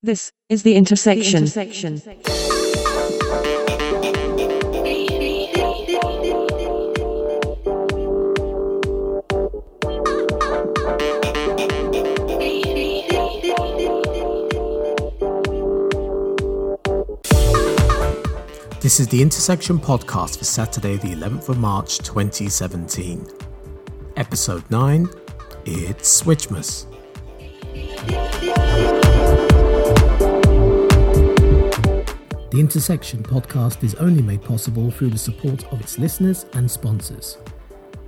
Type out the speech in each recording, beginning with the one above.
This is the intersection. The intersection. This is the Intersection podcast for Saturday, the 11th of March 2017. Episode 9 It's Switchmas. The Intersection podcast is only made possible through the support of its listeners and sponsors.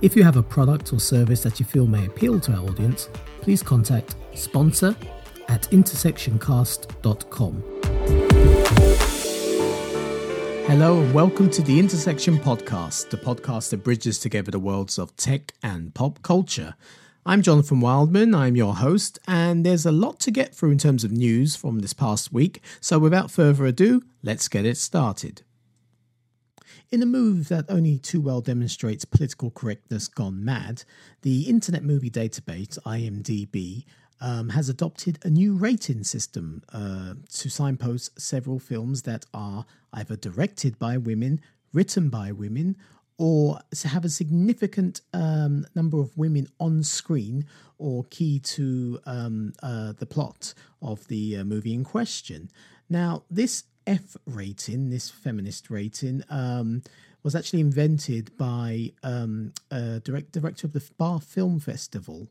If you have a product or service that you feel may appeal to our audience, please contact sponsor at intersectioncast.com. Hello and welcome to the Intersection Podcast, the podcast that bridges together the worlds of tech and pop culture. I'm Jonathan Wildman, I'm your host, and there's a lot to get through in terms of news from this past week, so without further ado, let's get it started. In a move that only too well demonstrates political correctness gone mad, the Internet Movie Database, IMDb, um, has adopted a new rating system uh, to signpost several films that are either directed by women, written by women, or to have a significant um, number of women on screen or key to um, uh, the plot of the uh, movie in question. Now, this F rating, this feminist rating, um, was actually invented by um, a direct, director of the Bath Film Festival,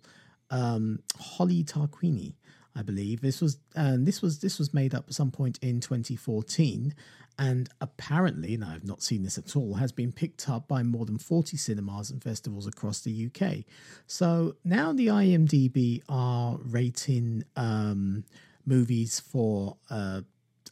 um, Holly Tarquini. I believe this was and this was this was made up at some point in 2014, and apparently, and I've not seen this at all, has been picked up by more than 40 cinemas and festivals across the UK. So now the IMDb are rating um, movies for uh,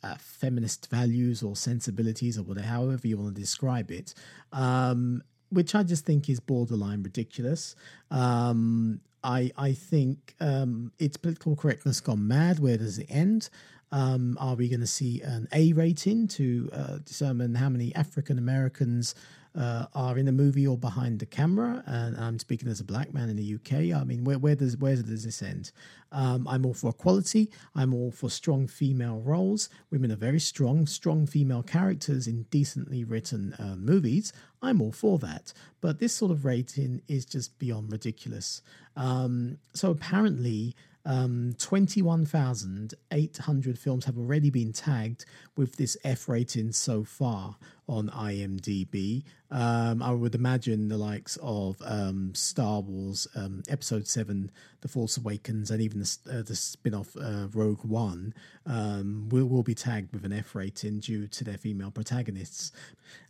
uh, feminist values or sensibilities or whatever, however you want to describe it. Um, which I just think is borderline ridiculous. Um, I I think um, it's political correctness gone mad. Where does it end? Um, are we going to see an A rating to uh, determine how many African Americans uh, are in the movie or behind the camera? And I'm speaking as a black man in the UK. I mean, where, where does where does this end? Um, I'm all for equality. I'm all for strong female roles. Women are very strong, strong female characters in decently written uh, movies. I'm all for that. But this sort of rating is just beyond ridiculous. Um, so apparently, um, 21,800 films have already been tagged with this F rating so far on IMDb. Um, I would imagine the likes of um, Star Wars um, Episode 7, The Force Awakens, and even the, uh, the spin off uh, Rogue One um, will, will be tagged with an F rating due to their female protagonists.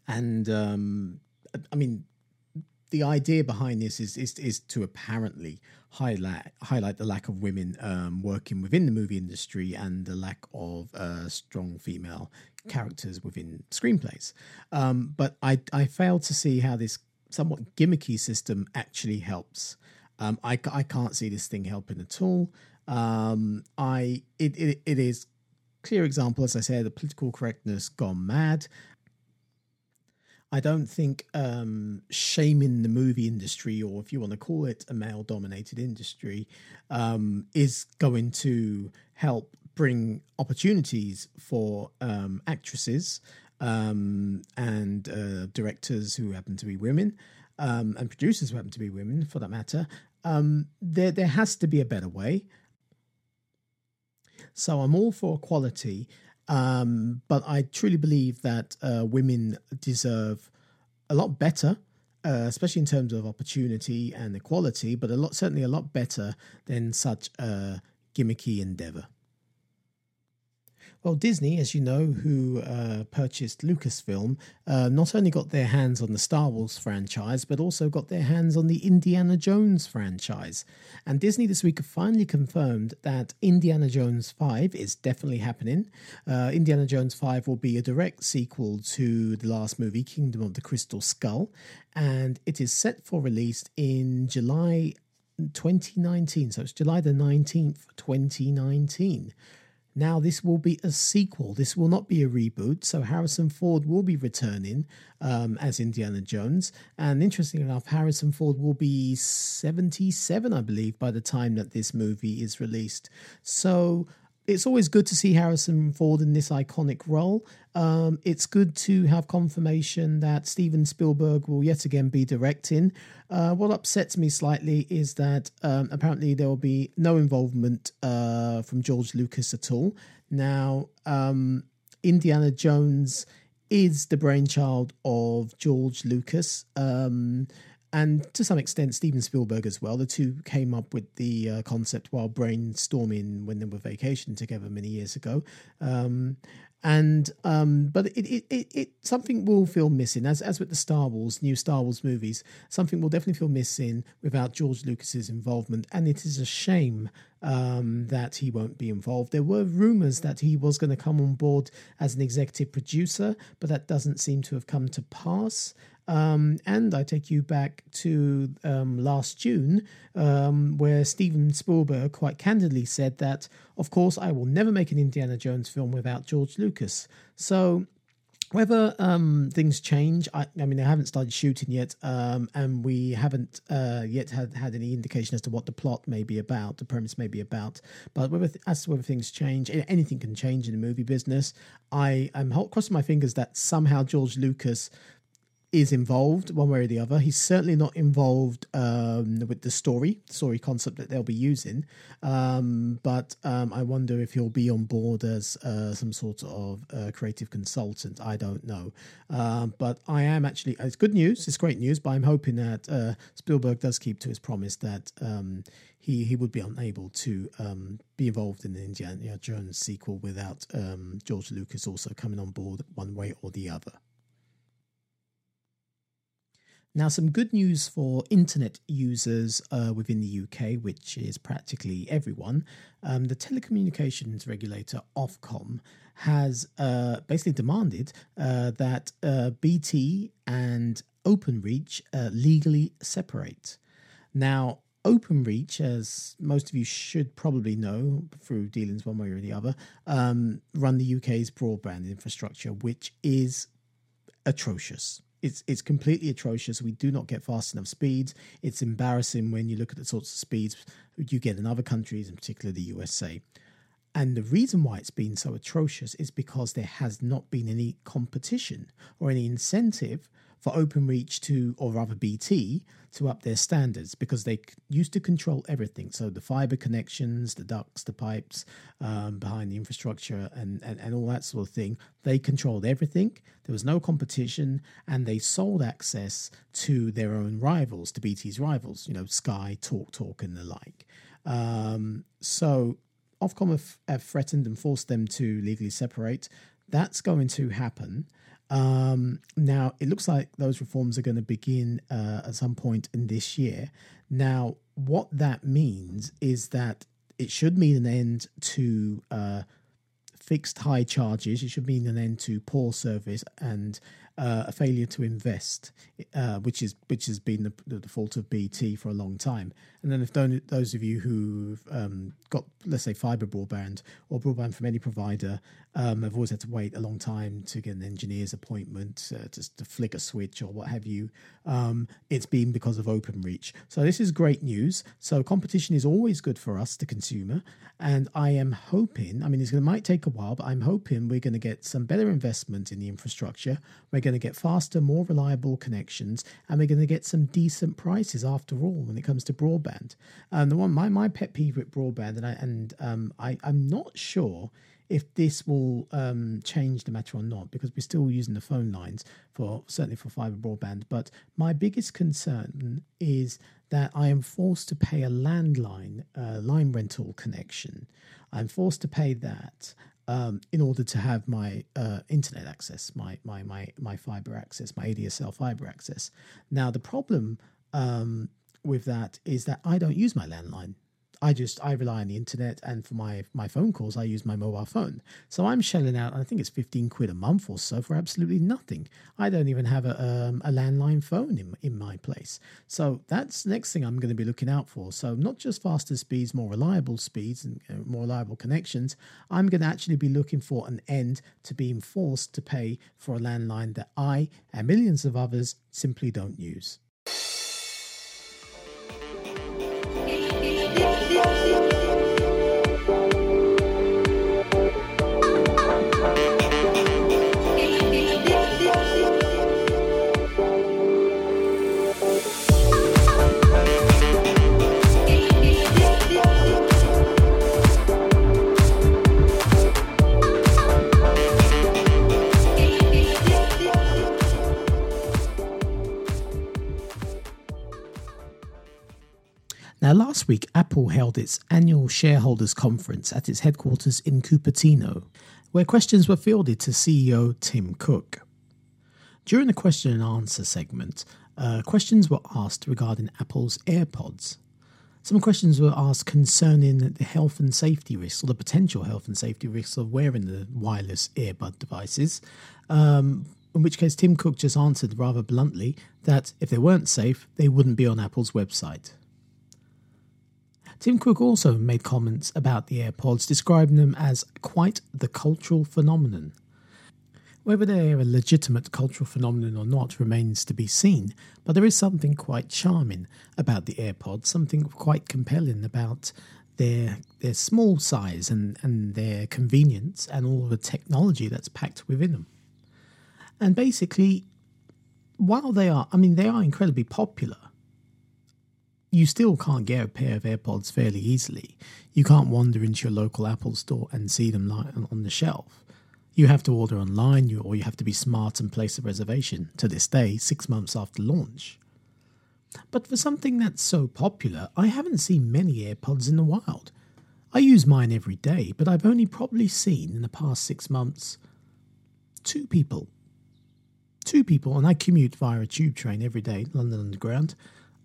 And um, I mean, the idea behind this is is, is to apparently highlight highlight the lack of women um, working within the movie industry and the lack of uh, strong female characters within screenplays. Um, but I I fail to see how this somewhat gimmicky system actually helps. Um, I I can't see this thing helping at all. Um, I it, it it is clear example, as I said, the political correctness gone mad. I don't think um, shaming the movie industry, or if you want to call it a male dominated industry, um, is going to help bring opportunities for um, actresses um, and uh, directors who happen to be women um, and producers who happen to be women, for that matter. Um, there, there has to be a better way. So I'm all for equality, um, but I truly believe that uh, women deserve a lot better, uh, especially in terms of opportunity and equality, but a lot certainly a lot better than such a gimmicky endeavor. Well, Disney, as you know, who uh, purchased Lucasfilm, uh, not only got their hands on the Star Wars franchise, but also got their hands on the Indiana Jones franchise. And Disney this week finally confirmed that Indiana Jones 5 is definitely happening. Uh, Indiana Jones 5 will be a direct sequel to the last movie, Kingdom of the Crystal Skull, and it is set for release in July 2019. So it's July the 19th, 2019. Now, this will be a sequel. This will not be a reboot. So, Harrison Ford will be returning um, as Indiana Jones. And interestingly enough, Harrison Ford will be 77, I believe, by the time that this movie is released. So, it's always good to see Harrison Ford in this iconic role. Um, it's good to have confirmation that Steven Spielberg will yet again be directing. Uh, what upsets me slightly is that um, apparently there will be no involvement uh, from George Lucas at all. Now, um, Indiana Jones is the brainchild of George Lucas. Um, and to some extent Steven Spielberg as well. The two came up with the uh, concept while brainstorming when they were vacationing together many years ago. Um, and um, but it, it, it, it, something will feel missing as as with the Star Wars new Star Wars movies. Something will definitely feel missing without George Lucas's involvement, and it is a shame um, that he won't be involved. There were rumors that he was going to come on board as an executive producer, but that doesn't seem to have come to pass. Um, and I take you back to um, last June, um, where Steven Spielberg quite candidly said that, of course, I will never make an Indiana Jones film without George Lucas. So whether um, things change, I, I, mean, they haven't started shooting yet, um, and we haven't uh, yet had, had any indication as to what the plot may be about, the premise may be about. But whether as to whether things change, anything can change in the movie business. I am crossing my fingers that somehow George Lucas is involved one way or the other. He's certainly not involved um, with the story, story concept that they'll be using. Um, but um, I wonder if he'll be on board as uh, some sort of uh, creative consultant. I don't know. Um, but I am actually, it's good news, it's great news, but I'm hoping that uh, Spielberg does keep to his promise that um, he, he would be unable to um, be involved in the Indiana Jones sequel without George Lucas also coming on board one way or the other. Now, some good news for internet users uh, within the UK, which is practically everyone. Um, the telecommunications regulator, Ofcom, has uh, basically demanded uh, that uh, BT and OpenReach uh, legally separate. Now, OpenReach, as most of you should probably know through dealings one way or the other, um, run the UK's broadband infrastructure, which is atrocious it's it's completely atrocious. We do not get fast enough speeds. It's embarrassing when you look at the sorts of speeds you get in other countries, in particular the USA. And the reason why it's been so atrocious is because there has not been any competition or any incentive for OpenReach to, or rather BT, to up their standards because they used to control everything. So the fiber connections, the ducts, the pipes um, behind the infrastructure, and, and, and all that sort of thing, they controlled everything. There was no competition, and they sold access to their own rivals, to BT's rivals, you know, Sky, Talk Talk, and the like. Um, so Ofcom have, have threatened and forced them to legally separate. That's going to happen. Um, now, it looks like those reforms are going to begin uh, at some point in this year. Now, what that means is that it should mean an end to uh, fixed high charges. It should mean an end to poor service and uh, a failure to invest, uh, which is which has been the, the, fault of BT for a long time. And then if those of you who've um, got, let's say, fiber broadband or broadband from any provider, um, have always had to wait a long time to get an engineer's appointment uh, to, to flick a switch or what have you. Um, it's been because of OpenReach. So this is great news. So competition is always good for us, the consumer. And I am hoping, I mean, it might take a while, but I'm hoping we're going to get some better investment in the infrastructure. We're going to get faster, more reliable connections, and we're going to get some decent prices after all when it comes to broadband. And the one my my pet peeve with broadband, and I and um, I I'm not sure if this will um, change the matter or not because we're still using the phone lines for certainly for fiber broadband. But my biggest concern is that I am forced to pay a landline uh, line rental connection. I'm forced to pay that um, in order to have my uh, internet access, my, my, my, my fiber access, my ADSL fiber access. Now, the problem um, with that is that I don't use my landline. I just I rely on the internet, and for my my phone calls, I use my mobile phone. So I'm shelling out. I think it's fifteen quid a month or so for absolutely nothing. I don't even have a um, a landline phone in in my place. So that's the next thing I'm going to be looking out for. So not just faster speeds, more reliable speeds, and more reliable connections. I'm going to actually be looking for an end to being forced to pay for a landline that I and millions of others simply don't use. Last week, Apple held its annual shareholders conference at its headquarters in Cupertino, where questions were fielded to CEO Tim Cook. During the question and answer segment, uh, questions were asked regarding Apple's AirPods. Some questions were asked concerning the health and safety risks or the potential health and safety risks of wearing the wireless earbud devices. Um, in which case, Tim Cook just answered rather bluntly that if they weren't safe, they wouldn't be on Apple's website. Tim Cook also made comments about the AirPods, describing them as quite the cultural phenomenon. Whether they are a legitimate cultural phenomenon or not remains to be seen, but there is something quite charming about the AirPods, something quite compelling about their their small size and, and their convenience and all the technology that's packed within them. And basically, while they are, I mean, they are incredibly popular, you still can't get a pair of AirPods fairly easily. You can't wander into your local Apple store and see them on the shelf. You have to order online or you have to be smart and place a reservation to this day, six months after launch. But for something that's so popular, I haven't seen many AirPods in the wild. I use mine every day, but I've only probably seen in the past six months two people. Two people, and I commute via a tube train every day, London Underground.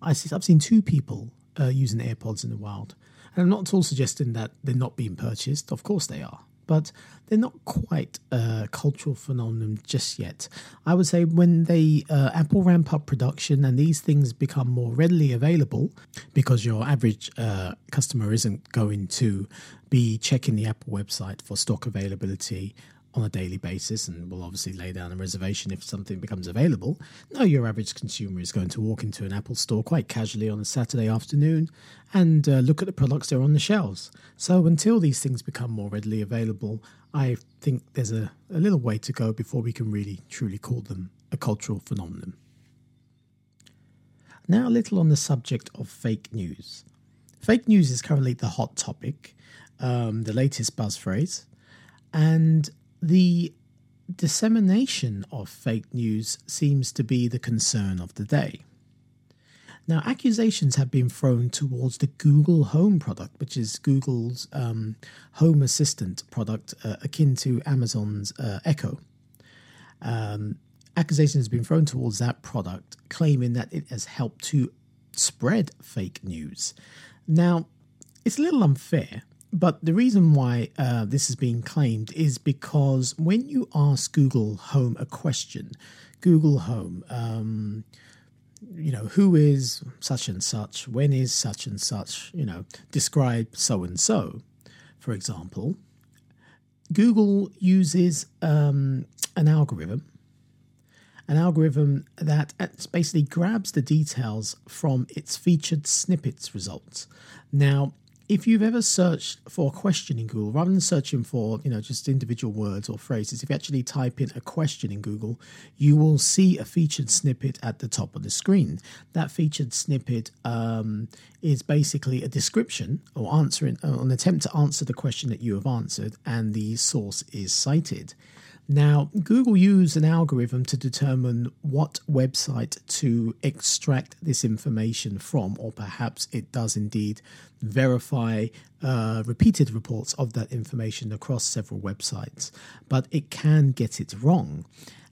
I see, I've seen two people uh, using AirPods in the wild. And I'm not at all suggesting that they're not being purchased. Of course they are. But they're not quite a cultural phenomenon just yet. I would say when they uh, Apple ramp up production and these things become more readily available, because your average uh, customer isn't going to be checking the Apple website for stock availability on a daily basis and will obviously lay down a reservation if something becomes available. No, your average consumer is going to walk into an Apple store quite casually on a Saturday afternoon and uh, look at the products that are on the shelves. So until these things become more readily available, I think there's a, a little way to go before we can really truly call them a cultural phenomenon. Now, a little on the subject of fake news. Fake news is currently the hot topic, um, the latest buzz phrase, and the dissemination of fake news seems to be the concern of the day. Now, accusations have been thrown towards the Google Home product, which is Google's um, home assistant product uh, akin to Amazon's uh, Echo. Um, accusations have been thrown towards that product, claiming that it has helped to spread fake news. Now, it's a little unfair but the reason why uh, this is being claimed is because when you ask Google Home a question, Google Home, um, you know, who is such and such, when is such and such, you know, describe so and so, for example, Google uses um, an algorithm, an algorithm that basically grabs the details from its featured snippets results. Now, if you've ever searched for a question in Google, rather than searching for you know just individual words or phrases, if you actually type in a question in Google, you will see a featured snippet at the top of the screen. That featured snippet um, is basically a description or answering uh, an attempt to answer the question that you have answered, and the source is cited. Now, Google used an algorithm to determine what website to extract this information from, or perhaps it does indeed verify uh, repeated reports of that information across several websites, but it can get it wrong.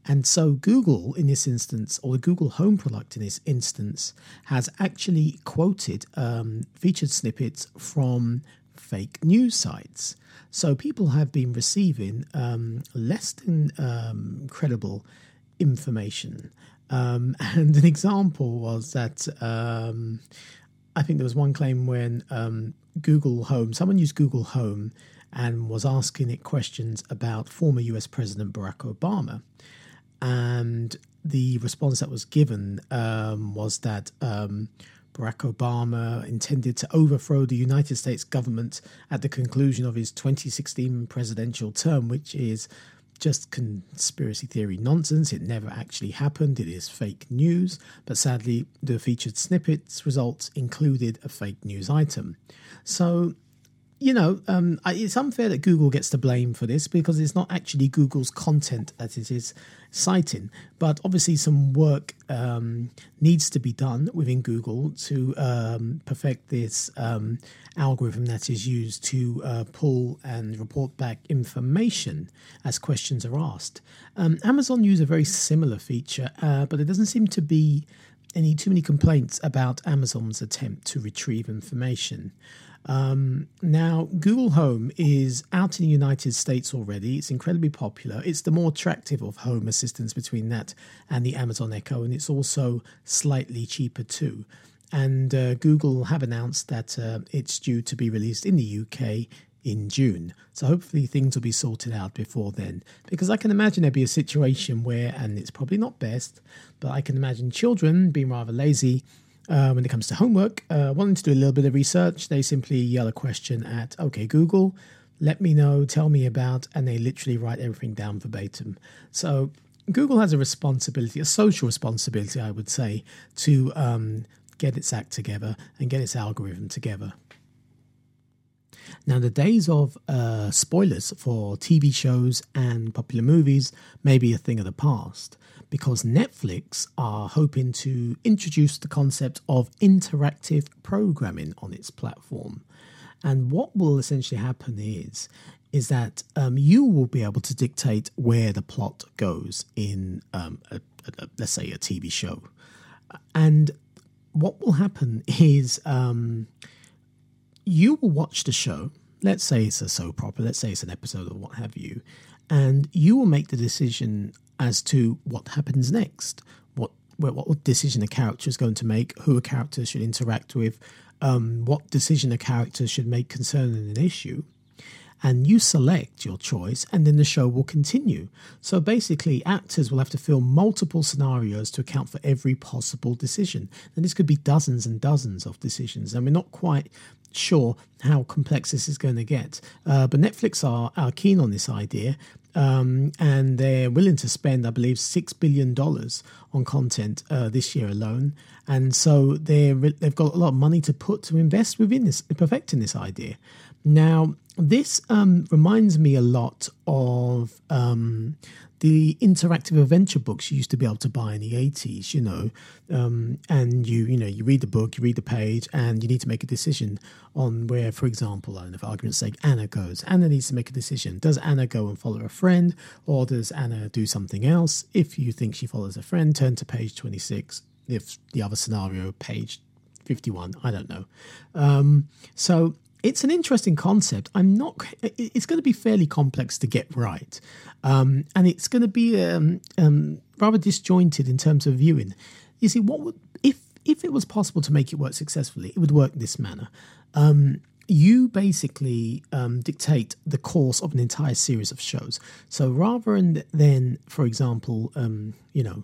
And so, Google, in this instance, or the Google Home product in this instance, has actually quoted um, featured snippets from fake news sites. So people have been receiving um, less than um, credible information. Um, and an example was that um, I think there was one claim when um, Google Home, someone used Google Home and was asking it questions about former US President Barack Obama. And the response that was given um, was that Barack Obama intended to overthrow the United States government at the conclusion of his 2016 presidential term, which is just conspiracy theory nonsense. It never actually happened. It is fake news. But sadly, the featured snippets results included a fake news item. So you know, um, it's unfair that Google gets to blame for this because it's not actually Google's content that it is citing. But obviously, some work um, needs to be done within Google to um, perfect this um, algorithm that is used to uh, pull and report back information as questions are asked. Um, Amazon use a very similar feature, uh, but it doesn't seem to be any too many complaints about Amazon's attempt to retrieve information. Um, now, Google Home is out in the United States already. It's incredibly popular. It's the more attractive of home assistants between that and the Amazon Echo, and it's also slightly cheaper too. And uh, Google have announced that uh, it's due to be released in the UK in June. So hopefully things will be sorted out before then. Because I can imagine there'd be a situation where, and it's probably not best, but I can imagine children being rather lazy uh, when it comes to homework, uh, wanting to do a little bit of research, they simply yell a question at, okay, Google, let me know, tell me about, and they literally write everything down verbatim. So Google has a responsibility, a social responsibility, I would say, to um, get its act together and get its algorithm together. Now, the days of uh, spoilers for TV shows and popular movies may be a thing of the past because Netflix are hoping to introduce the concept of interactive programming on its platform. And what will essentially happen is is that um, you will be able to dictate where the plot goes in, um, a, a, let's say, a TV show. And what will happen is um, you will watch the show. Let's say it's a soap opera, let's say it's an episode or what have you, and you will make the decision as to what happens next, what what decision a character is going to make, who a character should interact with, um, what decision a character should make concerning an issue and you select your choice, and then the show will continue. So basically, actors will have to fill multiple scenarios to account for every possible decision. And this could be dozens and dozens of decisions, and we're not quite sure how complex this is going to get. Uh, but Netflix are, are keen on this idea. Um, and they're willing to spend, I believe, six billion dollars on content uh, this year alone, and so they they've got a lot of money to put to invest within this, perfecting this idea. Now, this um, reminds me a lot of um, the interactive adventure books you used to be able to buy in the 80s, you know, um, and you, you know, you read the book, you read the page, and you need to make a decision on where, for example, I don't know, for argument's sake, Anna goes. Anna needs to make a decision. Does Anna go and follow a friend, or does Anna do something else? If you think she follows a friend, turn to page 26. If the other scenario, page 51, I don't know. Um, so it's an interesting concept. I'm not. It's going to be fairly complex to get right, um, and it's going to be um, um, rather disjointed in terms of viewing. You see, what would if if it was possible to make it work successfully? It would work this manner. Um, you basically um, dictate the course of an entire series of shows. So rather than, for example, um, you know,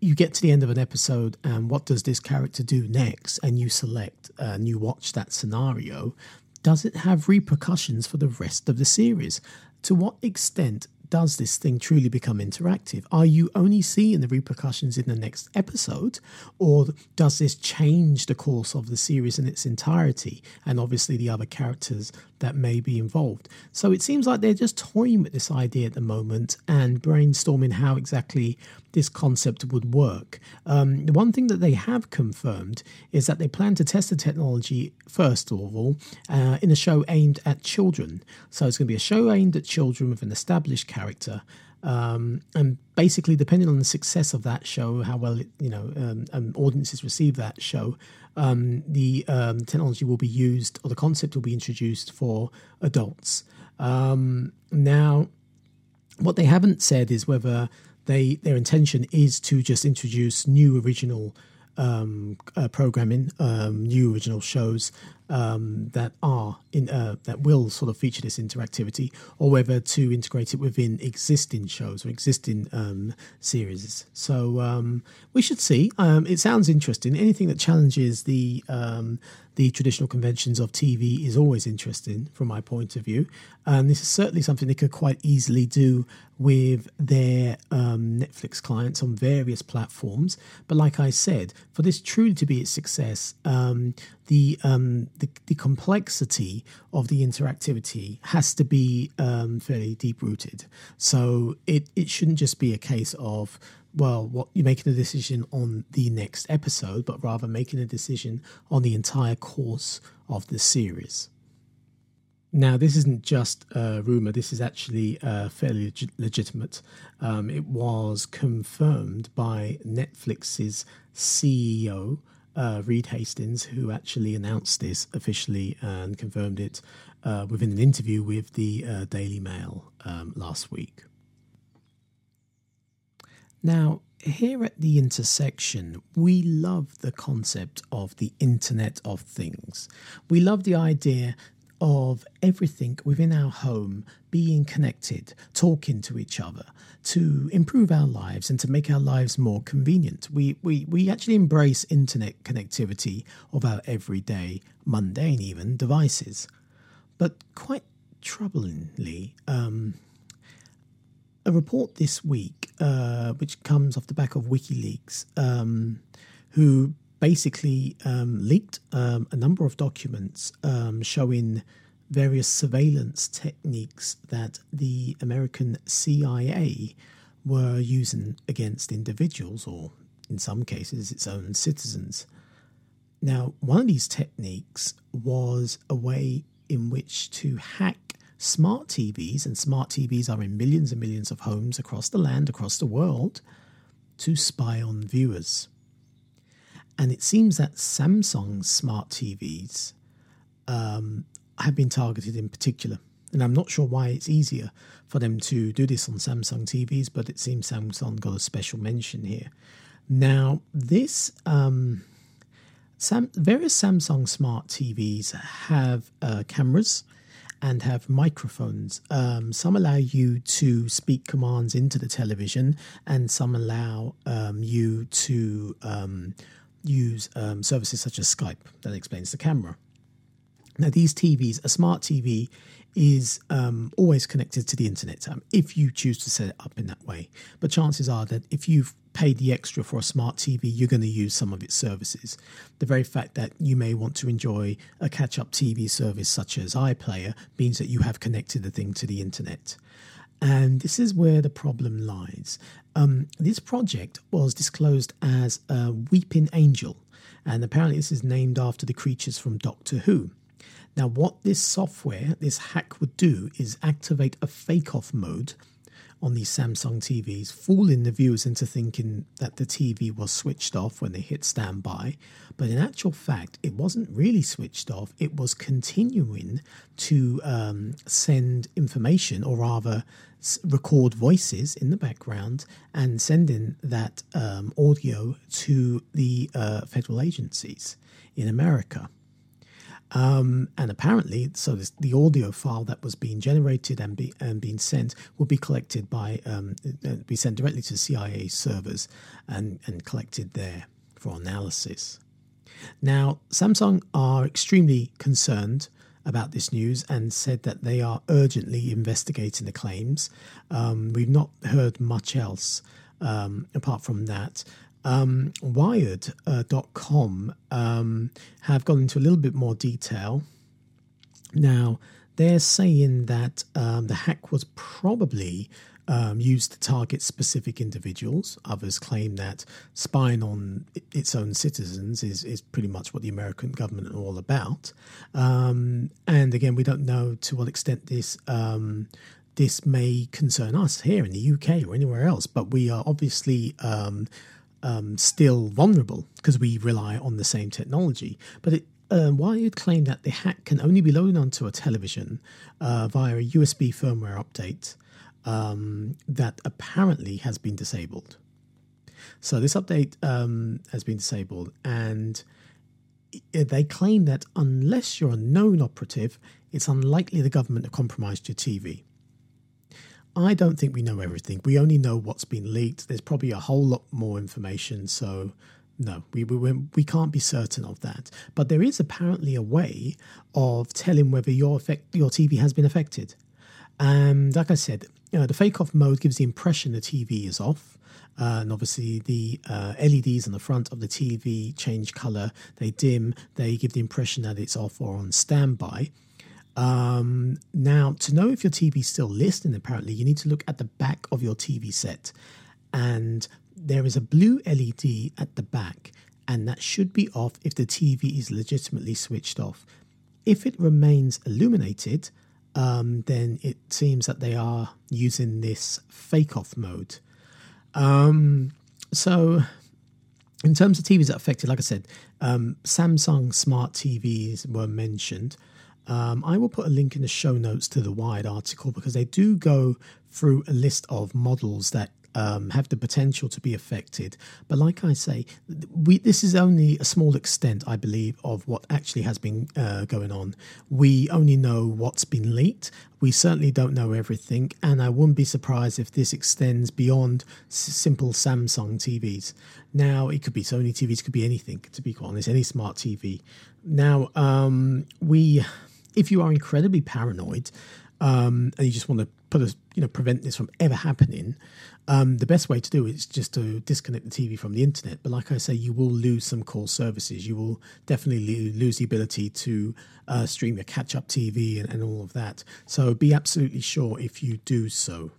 you get to the end of an episode and what does this character do next and you select and you watch that scenario does it have repercussions for the rest of the series to what extent does this thing truly become interactive? Are you only seeing the repercussions in the next episode, or does this change the course of the series in its entirety and obviously the other characters that may be involved? So it seems like they're just toying with this idea at the moment and brainstorming how exactly this concept would work. Um, the one thing that they have confirmed is that they plan to test the technology, first of all, uh, in a show aimed at children. So it's going to be a show aimed at children with an established character. Um, and basically, depending on the success of that show, how well it, you know um, um, audiences receive that show, um, the um, technology will be used or the concept will be introduced for adults. Um, now, what they haven't said is whether they their intention is to just introduce new original um, uh, programming, um, new original shows um, that are in uh, that will sort of feature this interactivity, or whether to integrate it within existing shows or existing um, series. So um, we should see. Um, it sounds interesting. Anything that challenges the the traditional conventions of TV is always interesting from my point of view. And this is certainly something they could quite easily do with their um, Netflix clients on various platforms. But like I said, for this truly to be a success, um, the um, the, the complexity of the interactivity has to be um, fairly deep rooted. So it it shouldn't just be a case of well, what you're making a decision on the next episode, but rather making a decision on the entire course of the series. Now, this isn't just a rumor, this is actually uh, fairly leg- legitimate. Um, it was confirmed by Netflix's CEO, uh, Reed Hastings, who actually announced this officially and confirmed it uh, within an interview with the uh, Daily Mail um, last week. Now, here at the intersection, we love the concept of the Internet of Things. We love the idea of everything within our home being connected, talking to each other, to improve our lives and to make our lives more convenient. We, we, we actually embrace internet connectivity of our everyday, mundane even, devices. But quite troublingly, um, a report this week, uh, which comes off the back of WikiLeaks, um, who basically um, leaked um, a number of documents um, showing various surveillance techniques that the American CIA were using against individuals, or in some cases, its own citizens. Now, one of these techniques was a way in which to hack smart TVs, and smart TVs are in millions and millions of homes across the land, across the world, to spy on viewers. And it seems that Samsung's smart TVs um, have been targeted in particular. And I'm not sure why it's easier for them to do this on Samsung TVs, but it seems Samsung got a special mention here. Now, this um, Sam, various Samsung smart TVs have uh, cameras and have microphones. Um, some allow you to speak commands into the television, and some allow um, you to um, use um, services such as Skype that explains the camera. Now, these TVs, a smart TV is um, always connected to the internet um, if you choose to set it up in that way. But chances are that if you've paid the extra for a smart TV, you're going to use some of its services. The very fact that you may want to enjoy a catch up TV service such as iPlayer means that you have connected the thing to the internet. And this is where the problem lies. Um, this project was disclosed as a Weeping Angel, and apparently this is named after the creatures from Doctor Who. Now, what this software, this hack would do is activate a fake off mode on these Samsung TVs, fooling the viewers into thinking that the TV was switched off when they hit standby. But in actual fact, it wasn't really switched off, it was continuing to um, send information, or rather, record voices in the background and sending that um, audio to the uh, federal agencies in America. Um, and apparently, so this, the audio file that was being generated and, be, and being sent will be collected by, um, uh, be sent directly to CIA servers and, and collected there for analysis. Now, Samsung are extremely concerned about this news and said that they are urgently investigating the claims. Um, we've not heard much else um, apart from that um, Wired.com uh, um, have gone into a little bit more detail. Now, they're saying that um, the hack was probably um, used to target specific individuals. Others claim that spying on its own citizens is, is pretty much what the American government are all about. Um, and again, we don't know to what extent this um, this may concern us here in the UK or anywhere else, but we are obviously um, still vulnerable because we rely on the same technology. But it, uh, Wired claim that the hack can only be loaded onto a television uh, via a USB firmware update um, that apparently has been disabled. So this update um, has been disabled, and they claim that unless you're a known operative, it's unlikely the government have compromised your TV. I don't think we know everything. We only know what's been leaked. There's probably a whole lot more information. So, no, we, we, we can't be certain of that. But there is apparently a way of telling whether your, effect, your TV has been affected. And like I said, you know, the fake off mode gives the impression the TV is off. Uh, and obviously, the uh, LEDs on the front of the TV change color. They dim. They give the impression that it's off or on standby. Um, now, to know if your TV is still listening, apparently, you need to look at the back of your TV set. And there is a blue LED at the back, and that should be off if the TV is legitimately switched off. If it remains illuminated, um, then it seems that they are using this fake off mode. Um, so, in terms of TVs that affected, like I said, um, Samsung smart TVs were mentioned. Um, I will put a link in the show notes to the Wired article because they do go through a list of models that um, have the potential to be affected. But like I say, we, this is only a small extent, I believe, of what actually has been uh, going on. We only know what's been leaked. We certainly don't know everything, and I wouldn't be surprised if this extends beyond s- simple Samsung TVs. Now, it could be Sony TVs, could be anything, to be quite honest, any smart TV. Now, um, we, if you are incredibly paranoid, um, and you just want to put a you know prevent this from ever happening, um, the best way to do it is just to disconnect the TV from the internet. But like I say, you will lose some core services. You will definitely lose the ability to uh, stream your catch-up TV and, and all of that. So be absolutely sure if you do so.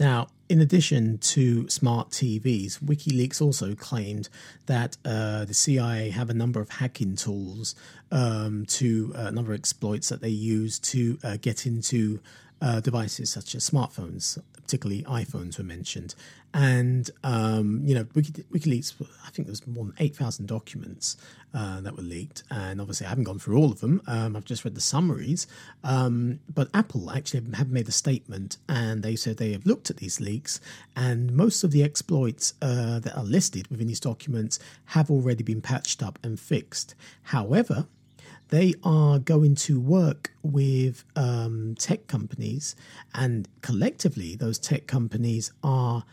Now, in addition to smart TVs, WikiLeaks also claimed that uh, the CIA have a number of hacking tools um, to uh, a number of exploits that they use to uh, get into uh, devices such as smartphones, particularly iPhones were mentioned. And, um, you know, Wiki, WikiLeaks, I think there was more than 8,000 documents uh, that were leaked. And obviously, I haven't gone through all of them. Um, I've just read the summaries. Um, but Apple actually have made a statement and they said they have looked at these leaks. And most of the exploits uh, that are listed within these documents have already been patched up and fixed. However, they are going to work with um, tech companies, and collectively, those tech companies are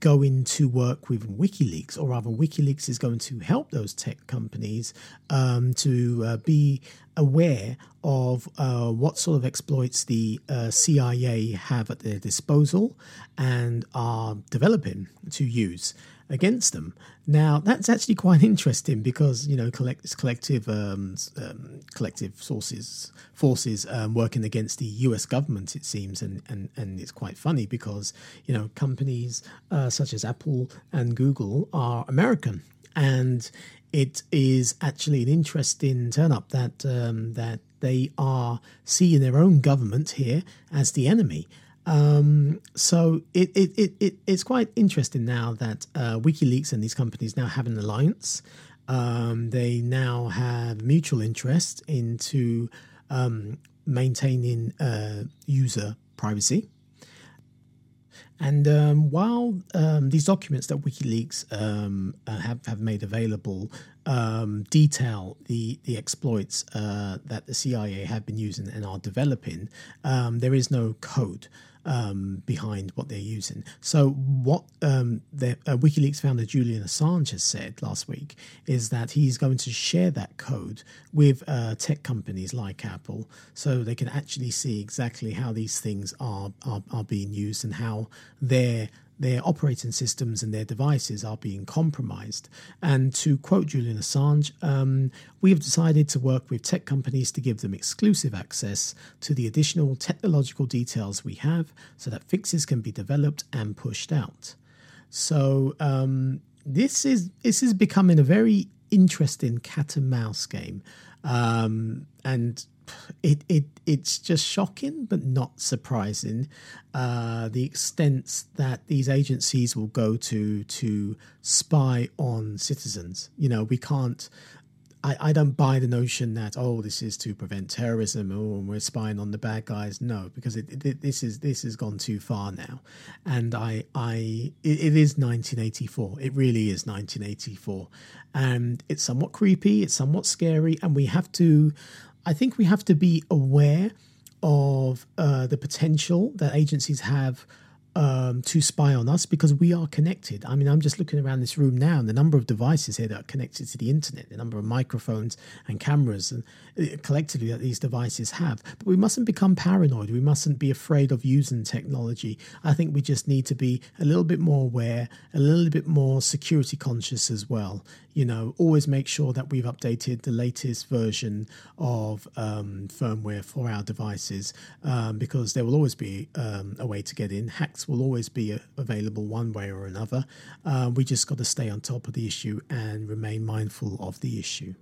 going to work with WikiLeaks, or rather, WikiLeaks is going to help those tech companies um, to uh, be aware of uh, what sort of exploits the uh, CIA have at their disposal and are developing to use against them. Now, that's actually quite interesting because you know collect, collective um, um, collective sources forces um, working against the U.S. government. It seems, and and and it's quite funny because you know companies uh, such as Apple and Google are American, and it is actually an interesting turn up that um, that they are seeing their own government here as the enemy. Um, so it, it, it, it, it's quite interesting now that uh, WikiLeaks and these companies now have an alliance. Um, they now have mutual interest into um, maintaining uh, user privacy. And um, while um, these documents that WikiLeaks um, uh, have, have made available um, detail the, the exploits uh, that the CIA have been using and are developing, um, there is no code um, behind what they're using. So, what um, the, uh, WikiLeaks founder Julian Assange has said last week is that he's going to share that code with uh, tech companies like Apple, so they can actually see exactly how these things are are, are being used and how they're their operating systems and their devices are being compromised. And to quote Julian Assange, um, we have decided to work with tech companies to give them exclusive access to the additional technological details we have so that fixes can be developed and pushed out. So um, this is this is becoming a very interesting cat and mouse game. Um, and it, it it's just shocking but not surprising uh, the extent that these agencies will go to to spy on citizens. You know we can't I, I don't buy the notion that oh this is to prevent terrorism or oh, we're spying on the bad guys. No because it, it, this is this has gone too far now. And I I it, it is 1984 it really is 1984 and it's somewhat creepy it's somewhat scary and we have to I think we have to be aware of uh, the potential that agencies have um, to spy on us because we are connected. I mean, I'm just looking around this room now, and the number of devices here that are connected to the internet, the number of microphones and cameras, and uh, collectively that these devices have. But we mustn't become paranoid. We mustn't be afraid of using technology. I think we just need to be a little bit more aware, a little bit more security conscious as well you know, always make sure that we've updated the latest version of um, firmware for our devices um, because there will always be um, a way to get in. Hacks will always be uh, available one way or another. Uh, we just got to stay on top of the issue and remain mindful of the issue.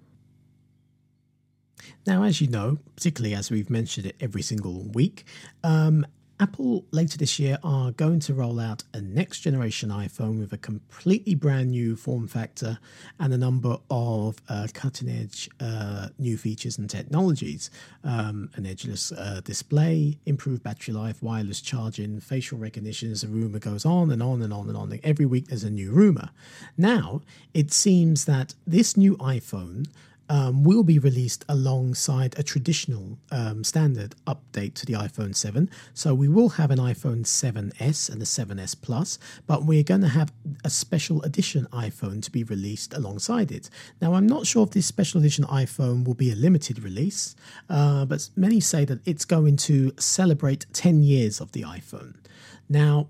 Now, as you know, particularly as we've mentioned it every single week, um, Apple later this year are going to roll out a next generation iPhone with a completely brand new form factor and a number of uh, cutting edge uh, new features and technologies. Um, an edgeless uh, display, improved battery life, wireless charging, facial recognition as the rumor goes on and on and on and on. Every week there's a new rumor. Now, it seems that this new iPhone um, will be released alongside a traditional um, standard update to the iPhone 7. So we will have an iPhone 7S and a 7S Plus, but we're going to have a special edition iPhone to be released alongside it. Now, I'm not sure if this special edition iPhone will be a limited release, uh, but many say that it's going to celebrate 10 years of the iPhone. Now,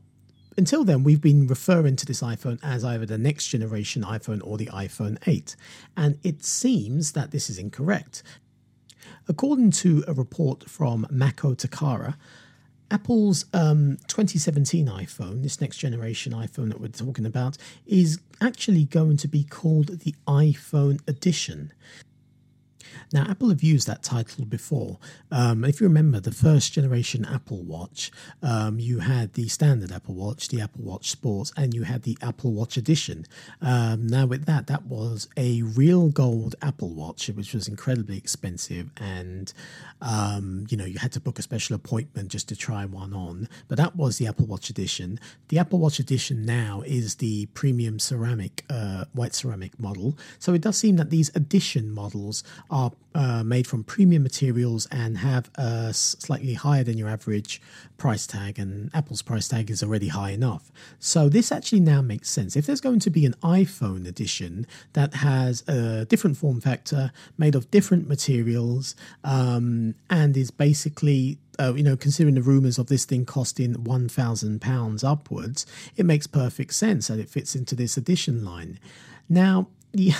until then, we've been referring to this iPhone as either the next generation iPhone or the iPhone 8, and it seems that this is incorrect. According to a report from Macotakara, Apple's um, 2017 iPhone, this next generation iPhone that we're talking about, is actually going to be called the iPhone Edition. Now, Apple have used that title before. Um, if you remember the first generation Apple Watch, um, you had the standard Apple Watch, the Apple Watch Sports, and you had the Apple Watch Edition. Um, now, with that, that was a real gold Apple Watch, which was incredibly expensive, and um, you know you had to book a special appointment just to try one on. But that was the Apple Watch Edition. The Apple Watch Edition now is the premium ceramic, uh, white ceramic model. So it does seem that these edition models are uh, made from premium materials and have a slightly higher than your average price tag, and Apple's price tag is already high enough. So this actually now makes sense. If there's going to be an iPhone edition that has a different form factor, made of different materials, um, and is basically uh, you know, considering the rumours of this thing costing one thousand pounds upwards, it makes perfect sense that it fits into this edition line. Now, yeah,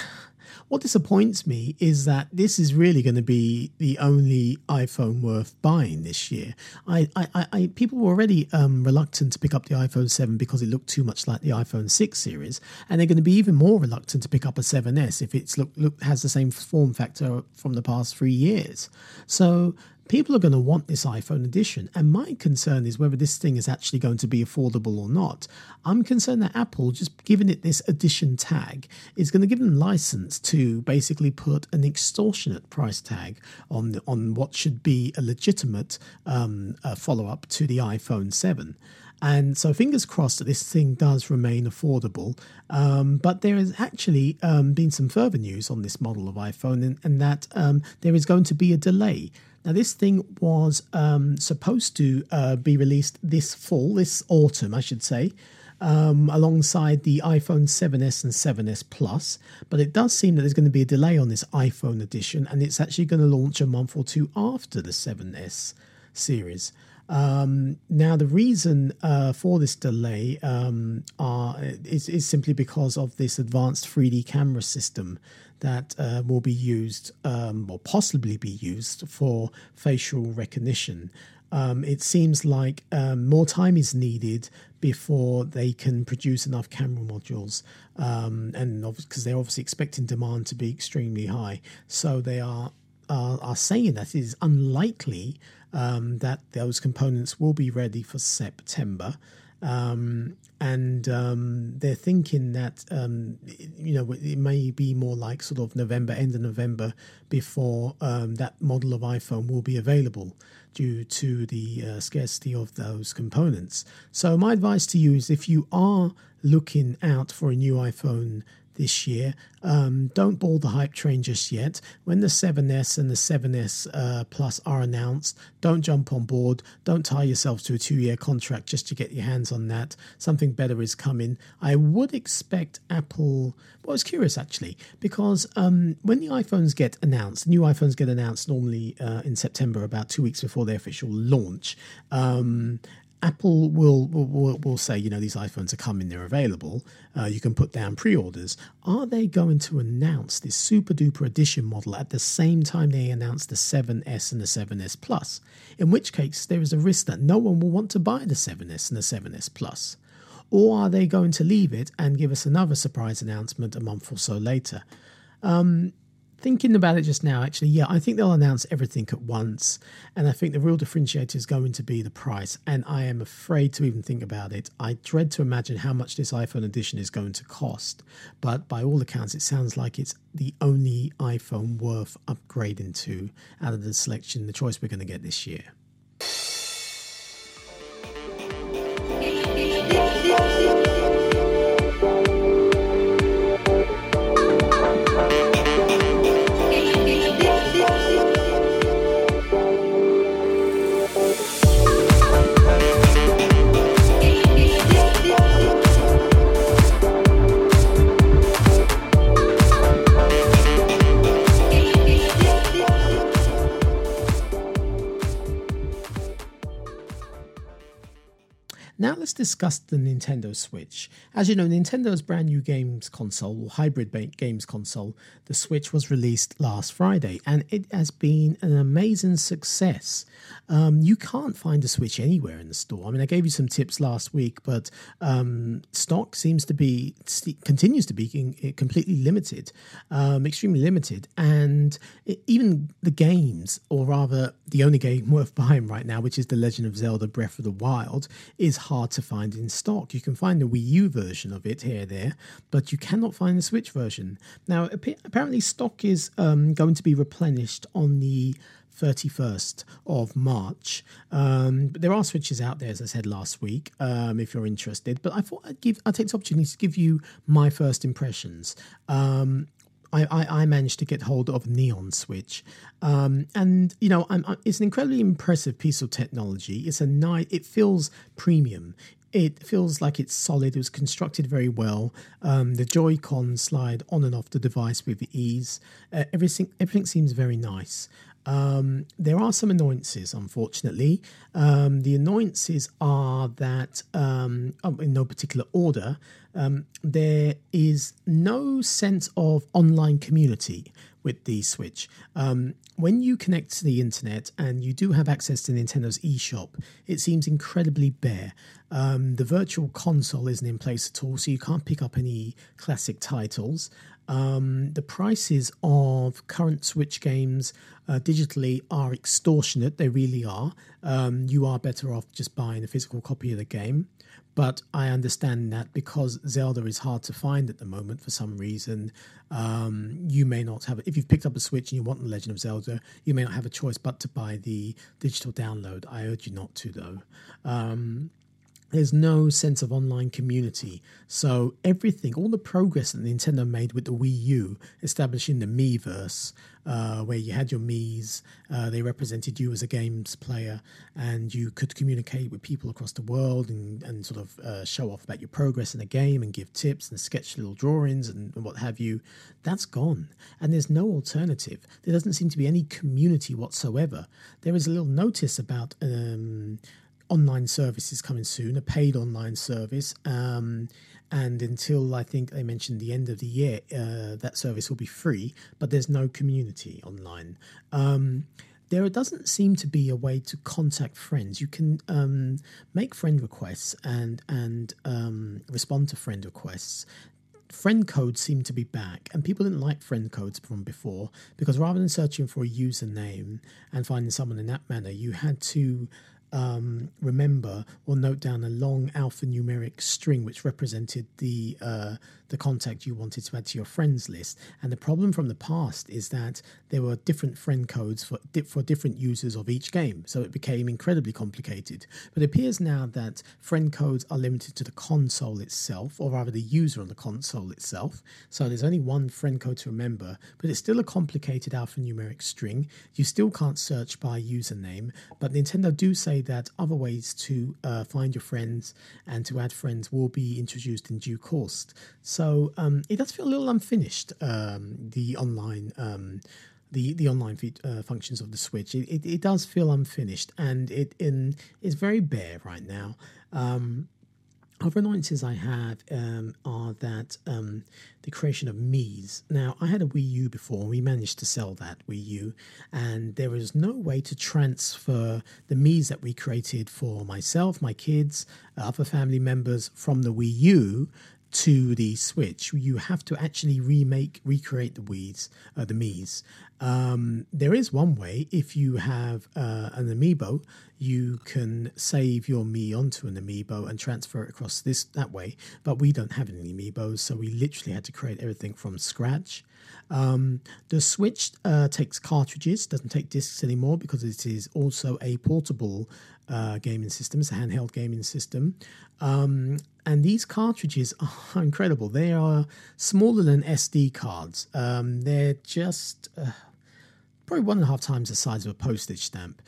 what disappoints me is that this is really going to be the only iPhone worth buying this year. I, I, I people were already um, reluctant to pick up the iPhone 7 because it looked too much like the iPhone 6 series, and they're going to be even more reluctant to pick up a 7S if it's look, look has the same form factor from the past three years. So people are going to want this iPhone edition. And my concern is whether this thing is actually going to be affordable or not. I'm concerned that Apple, just giving it this edition tag, is going to give them license to basically put an extortionate price tag on, on what should be a legitimate um, follow up to the iPhone 7. And so, fingers crossed that this thing does remain affordable. Um, but there has actually um, been some further news on this model of iPhone, and, and that um, there is going to be a delay. Now, this thing was um, supposed to uh, be released this fall, this autumn, I should say, um, alongside the iPhone 7s and 7s Plus. But it does seem that there's going to be a delay on this iPhone edition, and it's actually going to launch a month or two after the 7s series. Um, now, the reason uh, for this delay um, are, is, is, simply because of this advanced 3D camera system that uh, will be used um, or possibly be used for facial recognition. Um, it seems like um, more time is needed before they can produce enough camera modules, um, and because they're obviously expecting demand to be extremely high, so they are are, are saying that it is unlikely um, that those components will be ready for September. Um, and um, they're thinking that um, you know it may be more like sort of November, end of November, before um, that model of iPhone will be available due to the uh, scarcity of those components. So my advice to you is if you are looking out for a new iPhone this year. Um, don't ball the hype train just yet. When the 7S and the 7S uh, Plus are announced, don't jump on board. Don't tie yourself to a two year contract just to get your hands on that. Something better is coming. I would expect Apple. Well, I was curious actually because um, when the iPhones get announced, new iPhones get announced normally uh, in September, about two weeks before their official launch. Um, Apple will, will will say, you know, these iPhones are coming, they're available. Uh, you can put down pre-orders. Are they going to announce this super duper edition model at the same time they announce the 7S and the 7S Plus? In which case, there is a risk that no one will want to buy the 7S and the 7S Plus. Or are they going to leave it and give us another surprise announcement a month or so later? Um, thinking about it just now, actually, yeah, I think they'll announce everything at once. And I think the real differentiator is going to be the price. And I am afraid to even think about it. I dread to imagine how much this iPhone edition is going to cost. But by all accounts, it sounds like it's the only iPhone worth upgrading to out of the selection, the choice we're going to get this year. Let's discuss the Nintendo Switch. As you know, Nintendo's brand new games console, or hybrid games console, the Switch was released last Friday, and it has been an amazing success. Um, you can't find a Switch anywhere in the store. I mean, I gave you some tips last week, but um, stock seems to be continues to be completely limited, um, extremely limited, and it, even the games, or rather, the only game worth buying right now, which is The Legend of Zelda: Breath of the Wild, is hard to find in stock. You can find the Wii U version of it here there, but you cannot find the Switch version. Now, apparently, stock is um, going to be replenished on the 31st of March. Um, but there are switches out there, as I said last week, um, if you're interested. But I thought I'd give I'd take this opportunity to give you my first impressions. Um, I, I, I, managed to get hold of a Neon Switch, um, and you know, I'm, it's an incredibly impressive piece of technology. It's a nice. It feels premium. It feels like it's solid. It was constructed very well. Um, the Joy-Con slide on and off the device with ease. Uh, everything everything seems very nice. Um, there are some annoyances, unfortunately. Um, the annoyances are that, um, oh, in no particular order, um, there is no sense of online community with the Switch. Um, when you connect to the internet and you do have access to Nintendo's eShop, it seems incredibly bare. Um, the virtual console isn't in place at all, so you can't pick up any classic titles. Um, the prices of current Switch games uh, digitally are extortionate. They really are. Um, you are better off just buying a physical copy of the game. But I understand that because Zelda is hard to find at the moment for some reason, um, you may not have. If you've picked up a Switch and you want The Legend of Zelda, you may not have a choice but to buy the digital download. I urge you not to, though. Um, there's no sense of online community. So everything, all the progress that Nintendo made with the Wii U, establishing the Miiverse, uh, where you had your Mii's, uh, they represented you as a games player, and you could communicate with people across the world and, and sort of uh, show off about your progress in the game and give tips and sketch little drawings and, and what have you. That's gone, and there's no alternative. There doesn't seem to be any community whatsoever. There is a little notice about. Um, online service is coming soon, a paid online service. Um, and until I think they mentioned the end of the year, uh, that service will be free, but there's no community online. Um, there doesn't seem to be a way to contact friends. You can um, make friend requests and and um, respond to friend requests friend codes seem to be back, and people didn't like friend codes from before because rather than searching for a username and finding someone in that manner, you had to um, remember or note down a long alphanumeric string which represented the uh, the contact you wanted to add to your friends list. And the problem from the past is that there were different friend codes for for different users of each game, so it became incredibly complicated. But it appears now that friend codes are limited to the console itself, or rather the user on the console itself. So there's only one friend code to remember, but it's still a complicated alphanumeric string. You still can't search by username, but Nintendo do say that other ways to uh, find your friends and to add friends will be introduced in due course. So um, it does feel a little unfinished. Um, the online. Um, the, the online fe- uh, functions of the Switch, it, it, it, does feel unfinished and it in is very bare right now. Um, other annoyances I have um, are that um, the creation of Mii's. Now, I had a Wii U before, and we managed to sell that Wii U, and there was no way to transfer the Mii's that we created for myself, my kids, other family members from the Wii U to the Switch. You have to actually remake, recreate the Wii's, uh, the Mii's. Um, there is one way if you have uh, an amiibo, you can save your Mii onto an amiibo and transfer it across this that way. But we don't have any amiibos, so we literally had to create everything from scratch. Um, the Switch uh, takes cartridges, doesn't take discs anymore because it is also a portable uh, gaming system. It's a handheld gaming system. Um, and these cartridges are incredible. They are smaller than SD cards. Um, they're just uh, probably one and a half times the size of a postage stamp.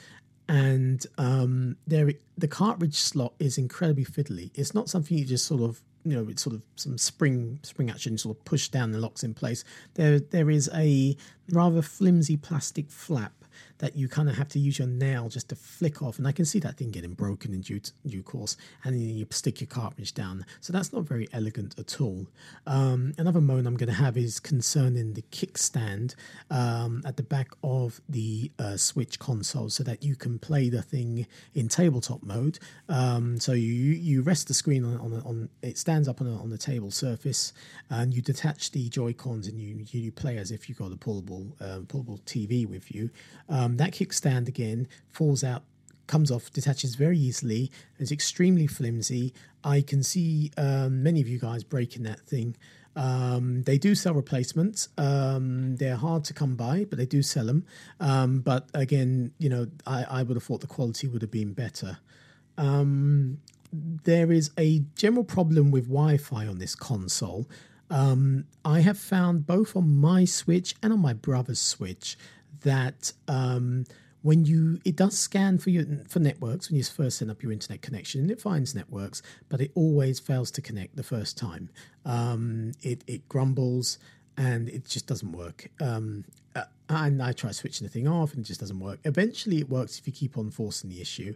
And um, the cartridge slot is incredibly fiddly. It's not something you just sort of you know it's sort of some spring spring action sort of push down and locks in place there there is a rather flimsy plastic flap that you kind of have to use your nail just to flick off. And I can see that thing getting broken in due, due course. And then you stick your cartridge down. So that's not very elegant at all. Um, another moan I'm going to have is concerning the kickstand um, at the back of the uh, Switch console so that you can play the thing in tabletop mode. Um, so you, you rest the screen on, on, on it stands up on, a, on the table surface and you detach the Joy Cons and you, you play as if you've got a pullable, uh, TV with you. Um, that kickstand again falls out, comes off, detaches very easily. It's extremely flimsy. I can see um, many of you guys breaking that thing. Um, they do sell replacements. Um, they're hard to come by, but they do sell them. Um, but again, you know, I, I, would have thought the quality would have been better. Um, there is a general problem with Wi Fi on this console. Um, I have found both on my Switch and on my brother's Switch that um, when you it does scan for your for networks when you first set up your internet connection and it finds networks, but it always fails to connect the first time. Um, it it grumbles and it just doesn't work. Um, uh, and I try switching the thing off and it just doesn't work. Eventually, it works if you keep on forcing the issue.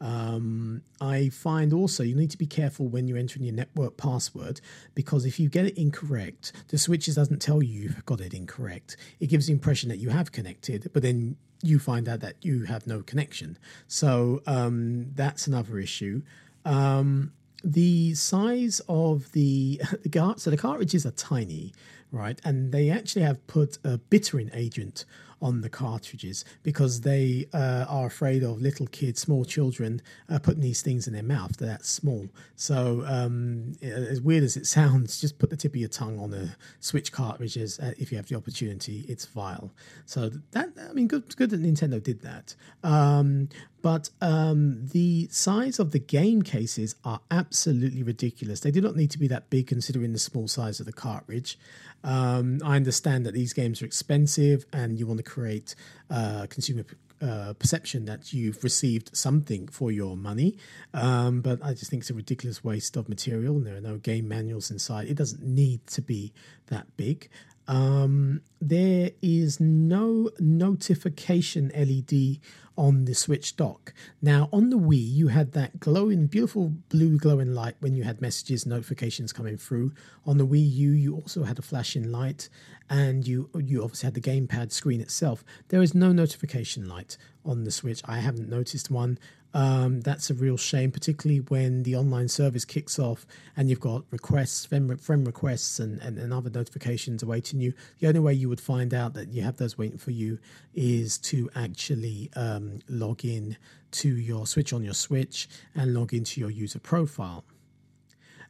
Um, I find also you need to be careful when you're entering your network password because if you get it incorrect, the switches doesn't tell you you've got it incorrect. It gives the impression that you have connected, but then you find out that you have no connection. So um, that's another issue. Um, the size of the the so the cartridges are tiny, right? And they actually have put a bittering agent on the cartridges because they uh, are afraid of little kids, small children, uh, putting these things in their mouth. They're that small. So, um, as weird as it sounds, just put the tip of your tongue on the Switch cartridges uh, if you have the opportunity. It's vile. So that I mean, good, good that Nintendo did that. Um, but um, the size of the game cases are absolutely ridiculous. They do not need to be that big considering the small size of the cartridge. Um, I understand that these games are expensive and you want to create uh, consumer uh, perception that you've received something for your money. Um, but I just think it's a ridiculous waste of material, and there are no game manuals inside. It doesn't need to be that big. Um, there is no notification LED on the Switch dock. Now, on the Wii, you had that glowing, beautiful blue glowing light when you had messages, notifications coming through. On the Wii U, you also had a flashing light, and you you obviously had the gamepad screen itself. There is no notification light on the Switch. I haven't noticed one. Um, that's a real shame, particularly when the online service kicks off and you've got requests, friend, requests, and, and, and other notifications awaiting you. The only way you would find out that you have those waiting for you is to actually um, log in to your switch on your switch and log into your user profile.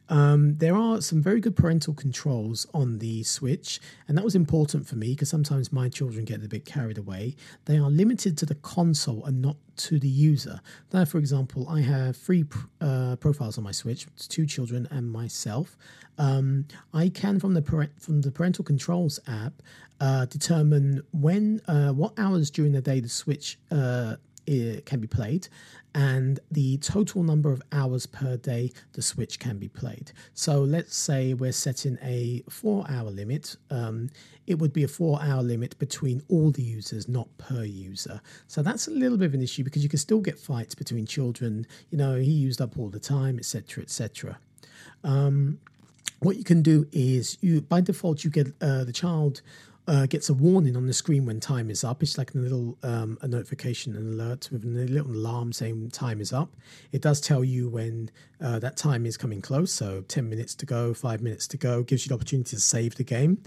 Um, there are some very good parental controls on the Switch, and that was important for me because sometimes my children get a bit carried away. They are limited to the console and not to the user. Now, for example, I have three uh, profiles on my Switch: two children and myself. Um, I can from the from the parental controls app uh, determine when, uh, what hours during the day the Switch uh, can be played, and the total number of hours per day the switch can be played. So let's say we're setting a four hour limit. Um, it would be a four hour limit between all the users, not per user. So that's a little bit of an issue because you can still get fights between children. You know, he used up all the time, etc., etc. Um, what you can do is you by default you get uh, the child uh, gets a warning on the screen when time is up. It's like a little um, a notification, an alert with a little alarm saying time is up. It does tell you when uh, that time is coming close. So ten minutes to go, five minutes to go, gives you the opportunity to save the game.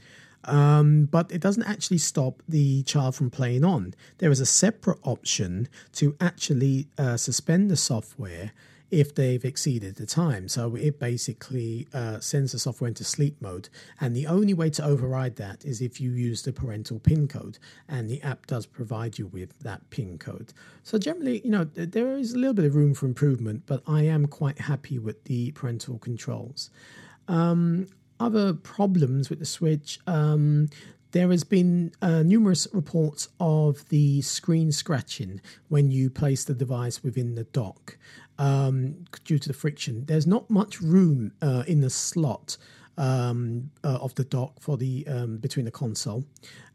Um, but it doesn't actually stop the child from playing on. There is a separate option to actually uh, suspend the software if they've exceeded the time. So it basically uh, sends the software into sleep mode. And the only way to override that is if you use the parental PIN code. And the app does provide you with that PIN code. So generally, you know, there is a little bit of room for improvement, but I am quite happy with the parental controls. Um, other problems with the Switch. Um, there has been uh, numerous reports of the screen scratching when you place the device within the dock um, due to the friction. There's not much room uh, in the slot um, uh, of the dock for the um, between the console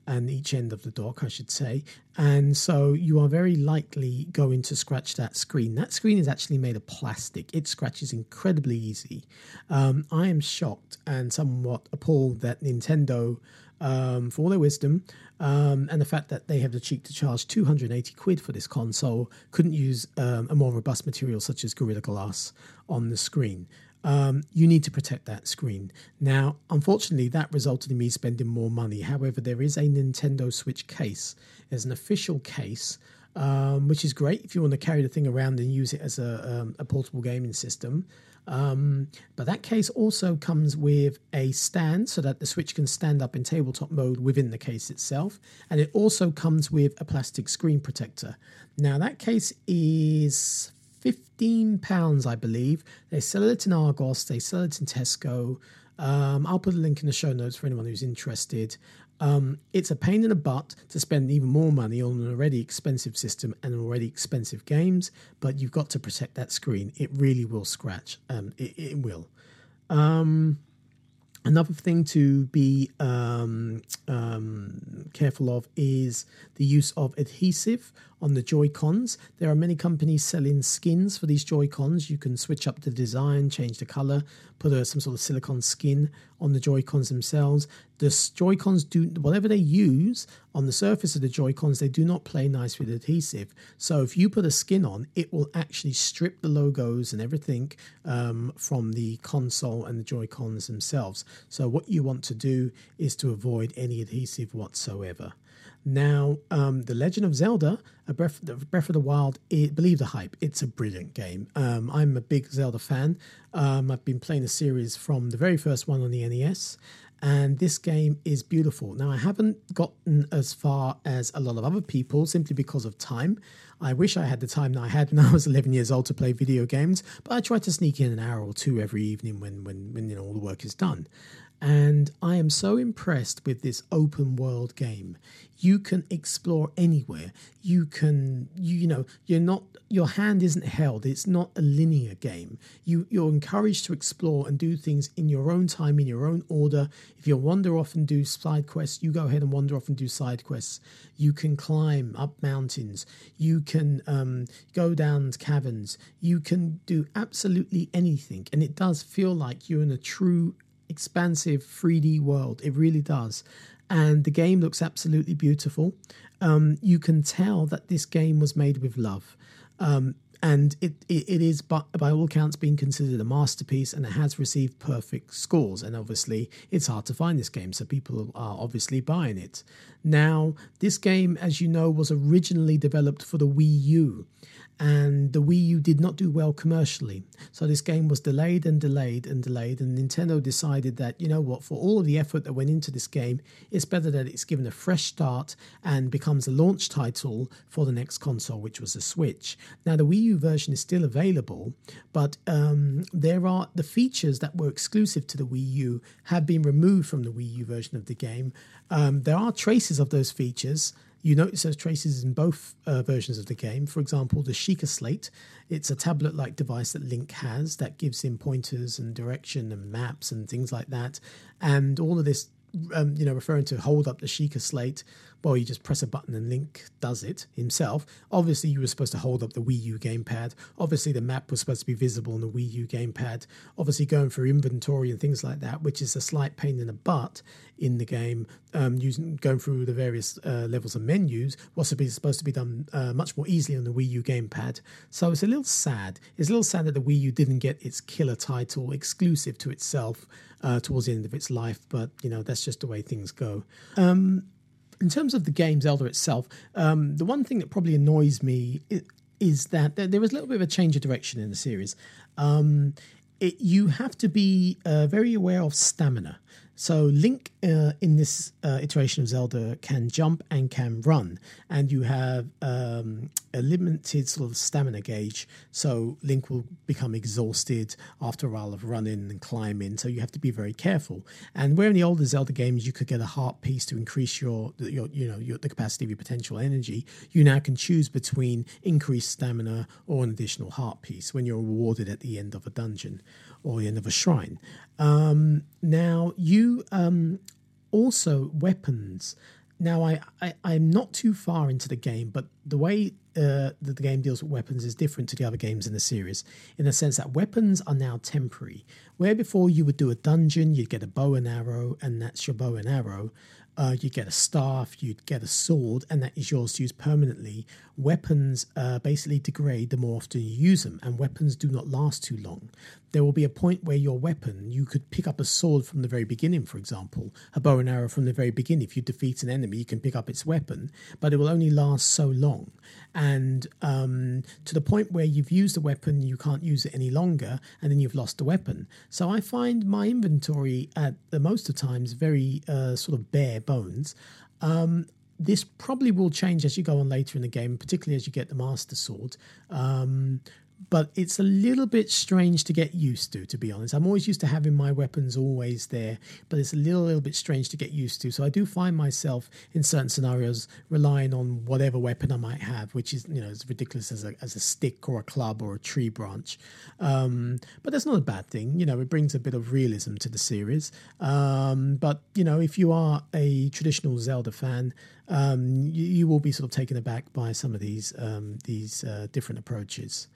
and each end of the dock, I should say. And so you are very likely going to scratch that screen. That screen is actually made of plastic. It scratches incredibly easy. Um, I am shocked and somewhat appalled that Nintendo um, for all their wisdom um, and the fact that they have the cheek to charge 280 quid for this console, couldn't use um, a more robust material such as Gorilla Glass on the screen. Um, you need to protect that screen. Now, unfortunately, that resulted in me spending more money. However, there is a Nintendo Switch case. There's an official case, um, which is great if you want to carry the thing around and use it as a, um, a portable gaming system. Um, but that case also comes with a stand so that the Switch can stand up in tabletop mode within the case itself. And it also comes with a plastic screen protector. Now, that case is £15, I believe. They sell it in Argos, they sell it in Tesco. Um, I'll put a link in the show notes for anyone who's interested. Um, it's a pain in the butt to spend even more money on an already expensive system and already expensive games, but you've got to protect that screen. It really will scratch. Um, it, it will. Um, another thing to be um, um, careful of is the use of adhesive on the Joy Cons. There are many companies selling skins for these Joy Cons. You can switch up the design, change the color, put a, some sort of silicone skin on the Joy Cons themselves. The Joy Cons do whatever they use on the surface of the Joy Cons, they do not play nice with adhesive. So if you put a skin on, it will actually strip the logos and everything um, from the console and the Joy Cons themselves. So what you want to do is to avoid any adhesive whatsoever. Now, um, The Legend of Zelda, a Breath, Breath of the Wild, it, believe the hype, it's a brilliant game. Um, I'm a big Zelda fan. Um, I've been playing the series from the very first one on the NES, and this game is beautiful. Now, I haven't gotten as far as a lot of other people simply because of time. I wish I had the time that I had when I was 11 years old to play video games, but I try to sneak in an hour or two every evening when, when, when you know all the work is done. And I am so impressed with this open world game. You can explore anywhere. You can, you, you know, you're not, your hand isn't held. It's not a linear game. You, you're encouraged to explore and do things in your own time, in your own order. If you wander off and do side quests, you go ahead and wander off and do side quests. You can climb up mountains. You can um, go down caverns. You can do absolutely anything. And it does feel like you're in a true expansive 3D world. It really does. And the game looks absolutely beautiful. Um, you can tell that this game was made with love. Um, and it, it, it is by, by all accounts being considered a masterpiece and it has received perfect scores and obviously it's hard to find this game so people are obviously buying it now this game as you know was originally developed for the wii u and the Wii U did not do well commercially. So this game was delayed and delayed and delayed, and Nintendo decided that, you know what, for all of the effort that went into this game, it's better that it's given a fresh start and becomes a launch title for the next console, which was the Switch. Now, the Wii U version is still available, but um, there are the features that were exclusive to the Wii U have been removed from the Wii U version of the game. Um, there are traces of those features you notice those traces in both uh, versions of the game. For example, the Sheikah Slate, it's a tablet like device that Link has that gives him pointers and direction and maps and things like that. And all of this, um, you know, referring to hold up the Sheikah Slate well, you just press a button and Link does it himself. Obviously, you were supposed to hold up the Wii U gamepad. Obviously, the map was supposed to be visible on the Wii U gamepad. Obviously, going through inventory and things like that, which is a slight pain in the butt in the game. Um, using going through the various uh, levels of menus was supposed to be done uh, much more easily on the Wii U gamepad. So it's a little sad. It's a little sad that the Wii U didn't get its killer title exclusive to itself uh, towards the end of its life. But you know that's just the way things go. Um, in terms of the game Zelda itself, um, the one thing that probably annoys me is, that there, there is a little bit of a change of direction in the series. Um, it, you have to be uh, very aware of stamina. So Link uh, in this uh, iteration of Zelda can jump and can run, and you have um, a limited sort of stamina gauge. So Link will become exhausted after a while of running and climbing. So you have to be very careful. And where in the older Zelda games you could get a heart piece to increase your, your you know, your, the capacity of your potential energy, you now can choose between increased stamina or an additional heart piece when you're rewarded at the end of a dungeon or the end of a shrine. Um, now, you um, also weapons. Now, I, I, I'm not too far into the game, but the way uh, that the game deals with weapons is different to the other games in the series in the sense that weapons are now temporary. Where before you would do a dungeon, you'd get a bow and arrow, and that's your bow and arrow. Uh, you get a staff, you'd get a sword, and that is yours to use permanently. Weapons uh, basically degrade the more often you use them, and weapons do not last too long. There will be a point where your weapon, you could pick up a sword from the very beginning, for example, a bow and arrow from the very beginning. If you defeat an enemy, you can pick up its weapon, but it will only last so long. And um, to the point where you've used the weapon, you can't use it any longer, and then you've lost the weapon. So I find my inventory at the most of times very uh, sort of bare bones. Um, this probably will change as you go on later in the game, particularly as you get the Master Sword. Um, but it's a little bit strange to get used to to be honest. I'm always used to having my weapons always there but it's a little little bit strange to get used to. So i do find myself in certain scenarios relying on whatever weapon i might have which is you know as ridiculous as a, as a stick or a club or a tree branch. Um, but that's not a bad thing. You know it brings a bit of realism to the series. Um, but you know if you are a traditional zelda fan um, you, you, will be sort of taken aback by some of these um, these uh, different approaches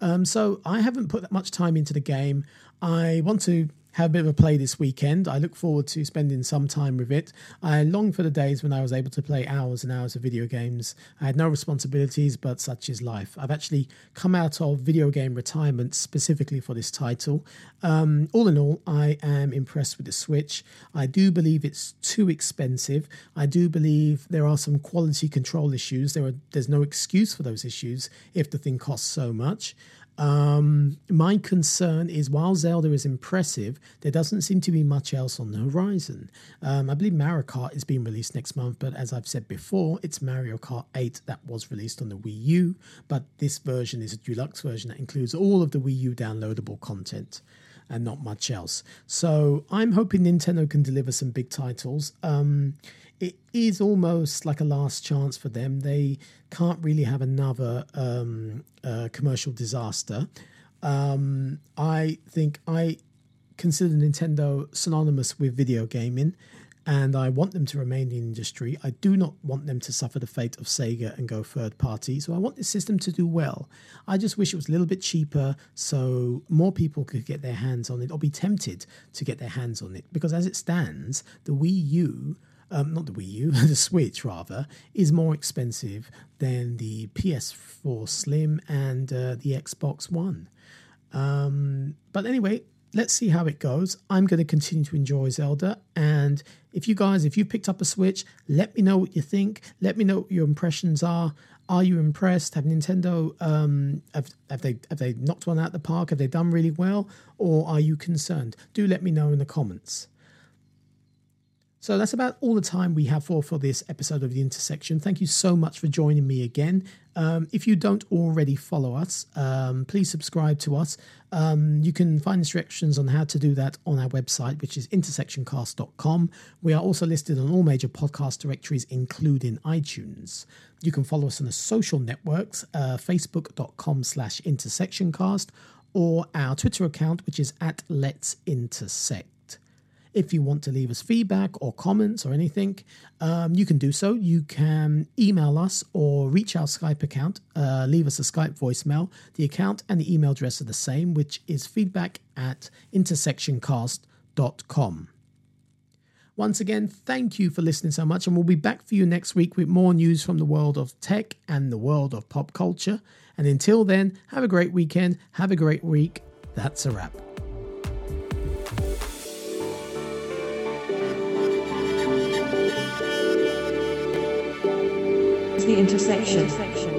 um, so I haven't put that much time into the game. I want to have a bit of a play this weekend. I look forward to spending some time with it. I long for the days when I was able to play hours and hours of video games. I had no responsibilities, but such is life. I've actually come out of video game retirement specifically for this title. Um, all in all, I am impressed with the Switch. I do believe it's too expensive. I do believe there are some quality control issues. There are, there's no excuse for those issues if the thing costs so much. Um, my concern is while Zelda is impressive, there doesn't seem to be much else on the horizon. Um, I believe Mario Kart is being released next month, but as I've said before, it's Mario Kart 8 that was released on the Wii U, but this version is a deluxe version that includes all of the Wii U downloadable content and not much else. So I'm hoping Nintendo can deliver some big titles. Um, it is almost like a last chance for them. They can't really have another um, uh, commercial disaster. Um, I think I consider Nintendo synonymous with video gaming, and I want them to remain in the industry. I do not want them to suffer the fate of Sega and go third party. So I want this system to do well. I just wish it was a little bit cheaper so more people could get their hands on it or be tempted to get their hands on it. Because as it stands, the Wii U um, not the Wii U, the Switch rather, is more expensive than the PS4 Slim and uh, the Xbox One. Um, but anyway, let's see how it goes. I'm going to continue to enjoy Zelda. And if you guys, if you picked up a Switch, let me know what you think. Let me know what your impressions are. Are you impressed? Have Nintendo um, have, have they have they knocked one out of the park? Have they done really well, or are you concerned? Do let me know in the comments. So that's about all the time we have for for this episode of the intersection. Thank you so much for joining me again. Um, if you don't already follow us, um, please subscribe to us. Um, you can find instructions on how to do that on our website, which is intersectioncast.com. We are also listed on all major podcast directories, including iTunes. You can follow us on the social networks, uh, facebook.com slash intersectioncast, or our Twitter account, which is at Let's Intersect. If you want to leave us feedback or comments or anything, um, you can do so. You can email us or reach our Skype account, uh, leave us a Skype voicemail. The account and the email address are the same, which is feedback at intersectioncast.com. Once again, thank you for listening so much, and we'll be back for you next week with more news from the world of tech and the world of pop culture. And until then, have a great weekend, have a great week. That's a wrap. The intersection.